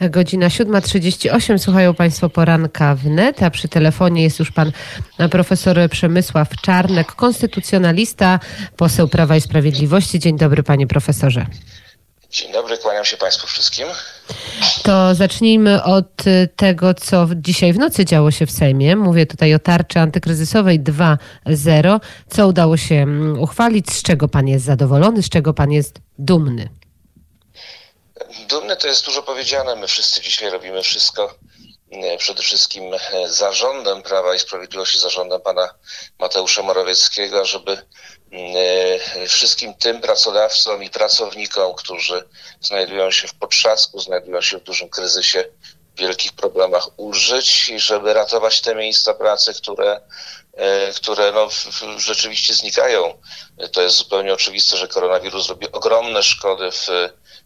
Godzina 7.38. Słuchają Państwo poranka wnet, a przy telefonie jest już pan profesor Przemysław Czarnek, konstytucjonalista, poseł Prawa i Sprawiedliwości. Dzień dobry, panie profesorze. Dzień dobry, kłaniam się Państwu wszystkim. To zacznijmy od tego, co dzisiaj w nocy działo się w Sejmie. Mówię tutaj o tarczy antykryzysowej 2.0. Co udało się mm, uchwalić? Z czego pan jest zadowolony? Z czego pan jest dumny? Dumny to jest dużo powiedziane. My wszyscy dzisiaj robimy wszystko e, przede wszystkim e, zarządem Prawa i Sprawiedliwości, zarządem pana Mateusza Morawieckiego, żeby e, wszystkim tym pracodawcom i pracownikom, którzy znajdują się w potrzasku, znajdują się w dużym kryzysie, w wielkich problemach ulżyć i żeby ratować te miejsca pracy, które, które no, rzeczywiście znikają. To jest zupełnie oczywiste, że koronawirus robi ogromne szkody w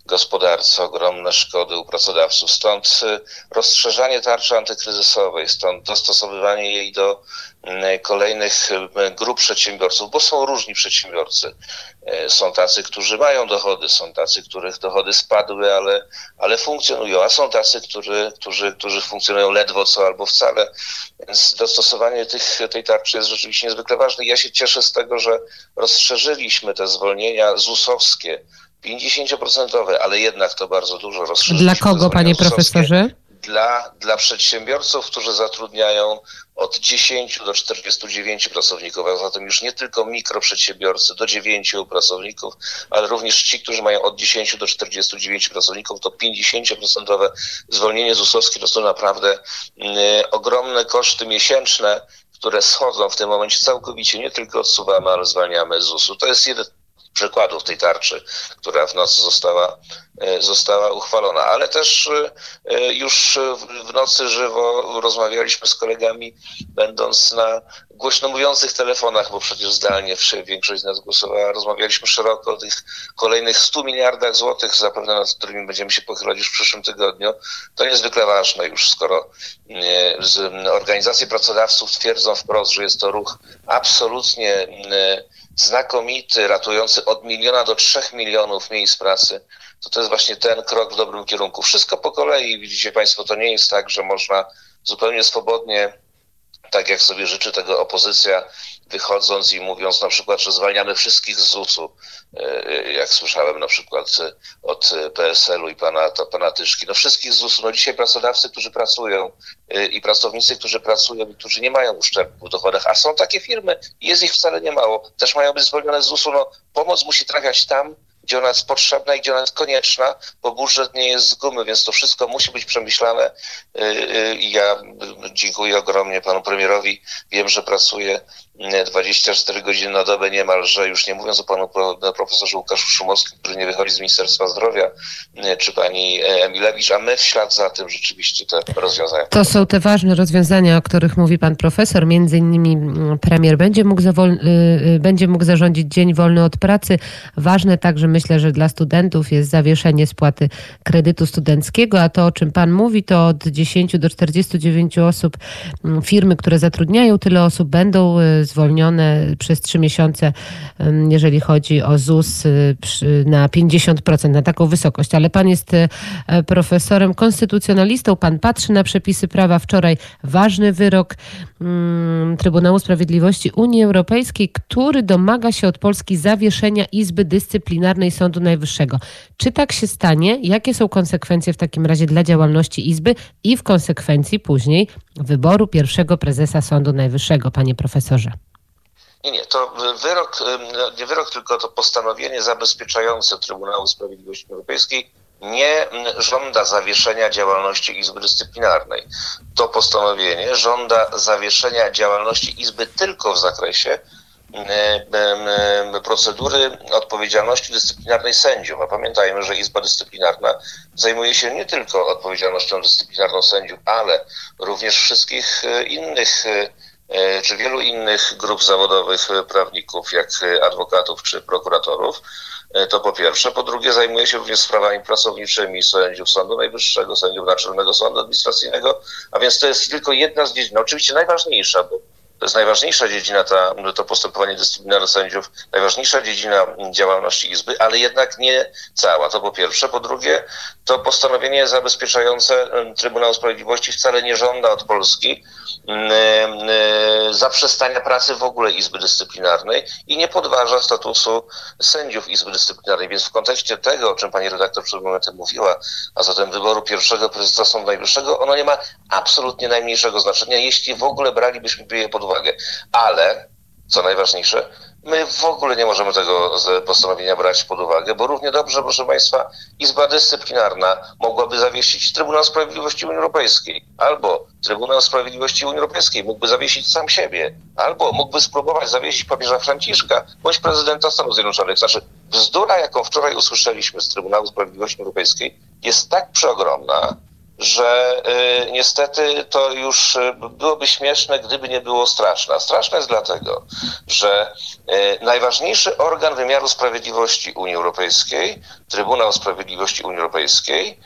gospodarce, ogromne szkody u pracodawców. Stąd y, rozszerzanie tarczy antykryzysowej, stąd dostosowywanie jej do mm, kolejnych y, grup przedsiębiorców, bo są różni przedsiębiorcy. Y, są tacy, którzy mają dochody, są tacy, których dochody spadły, ale, ale funkcjonują, a są tacy, którzy, którzy, którzy funkcjonują ledwo co albo wcale. Więc dostosowanie tych, tej tarczy jest rzeczywiście niezwykle ważne. Ja się cieszę z tego, że rozszerzyliśmy te zwolnienia ZUS-owskie 50%, ale jednak to bardzo dużo rozszerzyć. Dla kogo, panie profesorze? Dla, dla przedsiębiorców, którzy zatrudniają od 10 do 49 pracowników, a zatem już nie tylko mikroprzedsiębiorcy do 9 pracowników, ale również ci, którzy mają od 10 do 49 pracowników, to 50% zwolnienie ZUS-owskie to są naprawdę y, ogromne koszty miesięczne, które schodzą w tym momencie całkowicie, nie tylko odsuwamy, ale zwalniamy ZUS-u. To jest jeden, przykładów tej tarczy, która w nocy została, e, została uchwalona. Ale też e, już w nocy żywo rozmawialiśmy z kolegami, będąc na głośno mówiących telefonach, bo przecież zdalnie większość z nas głosowała. Rozmawialiśmy szeroko o tych kolejnych 100 miliardach złotych, zapewne nad którymi będziemy się pochylać już w przyszłym tygodniu. To niezwykle ważne już, skoro e, organizacje pracodawców twierdzą wprost, że jest to ruch absolutnie znakomity, ratujący od miliona do trzech milionów miejsc pracy, to to jest właśnie ten krok w dobrym kierunku. Wszystko po kolei, widzicie Państwo, to nie jest tak, że można zupełnie swobodnie, tak jak sobie życzy tego opozycja, wychodząc i mówiąc na przykład, że zwalniamy wszystkich z ZUS-u, e, jak słyszałem na przykład od PSL-u i pana, to, pana Tyszki, no wszystkich z ZUS-u. No dzisiaj pracodawcy, którzy pracują e, i pracownicy, którzy pracują i którzy nie mają uszczerbku w dochodach, a są takie firmy, jest ich wcale nie mało, też mają być zwolnione z ZUS-u. No, pomoc musi trafiać tam, gdzie ona jest potrzebna i gdzie ona jest konieczna, bo budżet nie jest z gumy, więc to wszystko musi być przemyślane. Ja dziękuję ogromnie panu premierowi. Wiem, że pracuje 24 godziny na dobę niemalże, już nie mówiąc o panu profesorze Łukaszu Szumowskim, który nie wychodzi z Ministerstwa Zdrowia, czy pani Emilewicz, a my w ślad za tym rzeczywiście te rozwiązania. To są te ważne rozwiązania, o których mówi pan profesor. Między innymi premier będzie mógł, y, będzie mógł zarządzić dzień wolny od pracy. Ważne także myślę, że dla studentów jest zawieszenie spłaty kredytu studenckiego, a to o czym Pan mówi, to od 10 do 49 osób firmy, które zatrudniają tyle osób, będą y, zwolnione przez trzy miesiące, jeżeli chodzi o ZUS y, na 50%, na taką wysokość. Ale Pan jest y, profesorem, konstytucjonalistą, Pan patrzy na przepisy prawa. Wczoraj ważny wyrok mm, Trybunału Sprawiedliwości Unii Europejskiej, który domaga się od Polski zawieszenia Izby Dyscyplinarnej Sądu Najwyższego. Czy tak się stanie? Jakie są konsekwencje w takim razie dla działalności Izby i w konsekwencji później wyboru pierwszego prezesa Sądu Najwyższego, panie profesorze? Nie, nie, to wyrok, nie wyrok, tylko to postanowienie zabezpieczające Trybunału Sprawiedliwości Europejskiej nie żąda zawieszenia działalności Izby Dyscyplinarnej. To postanowienie żąda zawieszenia działalności Izby tylko w zakresie procedury odpowiedzialności dyscyplinarnej sędziów. A pamiętajmy, że Izba Dyscyplinarna zajmuje się nie tylko odpowiedzialnością dyscyplinarną sędziów, ale również wszystkich e, innych czy wielu innych grup zawodowych prawników, jak adwokatów czy prokuratorów. To po pierwsze. Po drugie, zajmuje się również sprawami pracowniczymi sędziów Sądu Najwyższego, sędziów Naczelnego Sądu Administracyjnego, a więc to jest tylko jedna z dziedzin. Oczywiście najważniejsza, bo to jest najważniejsza dziedzina, ta, to postępowanie dyscyplinarne sędziów, najważniejsza dziedzina działalności Izby, ale jednak nie cała. To po pierwsze. Po drugie, to postanowienie zabezpieczające Trybunał Sprawiedliwości wcale nie żąda od Polski zaprzestania pracy w ogóle Izby Dyscyplinarnej i nie podważa statusu sędziów Izby Dyscyplinarnej. Więc w kontekście tego, o czym pani redaktor przed momentem mówiła, a zatem wyboru pierwszego prezesa Sądu Najwyższego, ono nie ma absolutnie najmniejszego znaczenia, jeśli w ogóle bralibyśmy je pod uwagę. Ale, co najważniejsze, My w ogóle nie możemy tego postanowienia brać pod uwagę, bo równie dobrze, proszę Państwa, Izba Dyscyplinarna mogłaby zawiesić Trybunał Sprawiedliwości Unii Europejskiej, albo Trybunał Sprawiedliwości Unii Europejskiej mógłby zawiesić sam siebie, albo mógłby spróbować zawiesić papieża Franciszka bądź prezydenta Stanów Zjednoczonych. Znaczy, bzdura, jaką wczoraj usłyszeliśmy z Trybunału Sprawiedliwości Unii Europejskiej, jest tak przeogromna, że y, niestety to już y, byłoby śmieszne, gdyby nie było straszne. Straszne jest dlatego, że y, najważniejszy organ wymiaru sprawiedliwości Unii Europejskiej, Trybunał Sprawiedliwości Unii Europejskiej,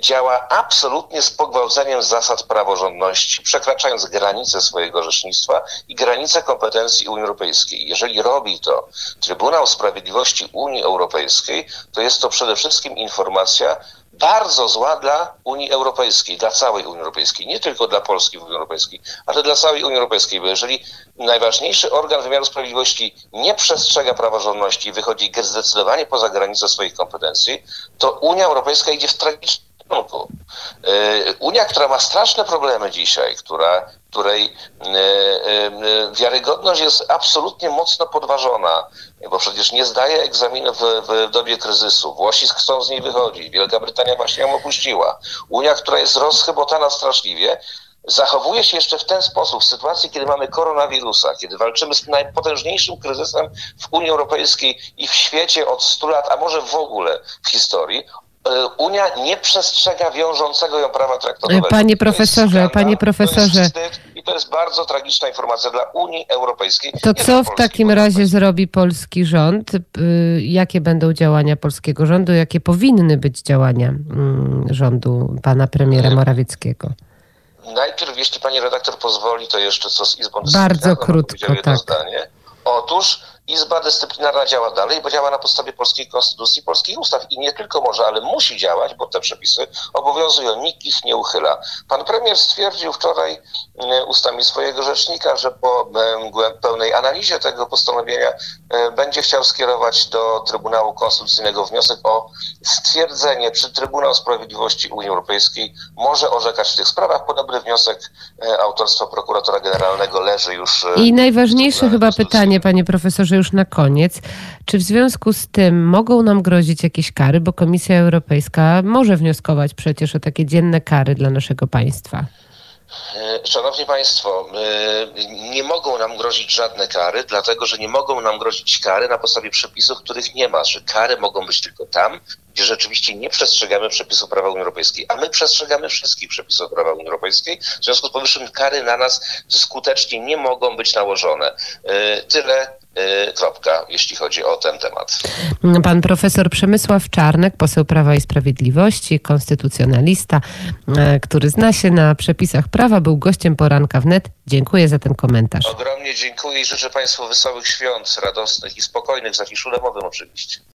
działa absolutnie z pogwałceniem zasad praworządności, przekraczając granice swojego orzecznictwa i granice kompetencji Unii Europejskiej. Jeżeli robi to Trybunał Sprawiedliwości Unii Europejskiej, to jest to przede wszystkim informacja bardzo zła dla Unii Europejskiej, dla całej Unii Europejskiej, nie tylko dla Polski w Unii Europejskiej, ale dla całej Unii Europejskiej, bo jeżeli najważniejszy organ wymiaru sprawiedliwości nie przestrzega praworządności i wychodzi zdecydowanie poza granice swoich kompetencji, to Unia Europejska idzie w tragicznym E, Unia, która ma straszne problemy dzisiaj, która, której e, e, wiarygodność jest absolutnie mocno podważona, bo przecież nie zdaje egzaminu w, w dobie kryzysu. Włosi chcą z niej wychodzić, Wielka Brytania właśnie ją opuściła. Unia, która jest rozchybotana straszliwie, zachowuje się jeszcze w ten sposób w sytuacji, kiedy mamy koronawirusa, kiedy walczymy z najpotężniejszym kryzysem w Unii Europejskiej i w świecie od 100 lat, a może w ogóle w historii, Unia nie przestrzega wiążącego ją prawa traktatowego. Panie profesorze, skandal, panie profesorze. To I to jest bardzo tragiczna informacja dla Unii Europejskiej. To co w takim razie zrobi polski rząd? Y, jakie będą działania polskiego rządu? Jakie powinny być działania mm, rządu pana premiera Morawieckiego? Najpierw, jeśli pani redaktor pozwoli, to jeszcze co z Izbą Bardzo krótko, tak. Zdanie. Otóż Izba Dyscyplinarna działa dalej, bo działa na podstawie polskiej konstytucji, polskich ustaw i nie tylko może, ale musi działać, bo te przepisy obowiązują, nikt ich nie uchyla. Pan premier stwierdził wczoraj e, ustami swojego rzecznika, że po e, pełnej analizie tego postanowienia e, będzie chciał skierować do Trybunału Konstytucyjnego wniosek o stwierdzenie, czy Trybunał Sprawiedliwości Unii Europejskiej może orzekać w tych sprawach. Podobny wniosek autorstwa prokuratora generalnego leży już. I najważniejsze chyba pytanie, panie profesorze, już na koniec. Czy w związku z tym mogą nam grozić jakieś kary, bo Komisja Europejska może wnioskować przecież o takie dzienne kary dla naszego państwa? E, szanowni Państwo, e, nie mogą nam grozić żadne kary, dlatego że nie mogą nam grozić kary na podstawie przepisów, których nie ma, że kary mogą być tylko tam, gdzie rzeczywiście nie przestrzegamy przepisów prawa Unii Europejskiej, a my przestrzegamy wszystkich przepisów prawa Unii Europejskiej. W związku z powyższym kary na nas skutecznie nie mogą być nałożone. E, tyle kropka, jeśli chodzi o ten temat. Pan profesor Przemysław Czarnek, poseł Prawa i Sprawiedliwości, konstytucjonalista, który zna się na przepisach prawa, był gościem poranka wnet. Dziękuję za ten komentarz. Ogromnie dziękuję i życzę Państwu wesołych świąt, radosnych i spokojnych, za domowym oczywiście.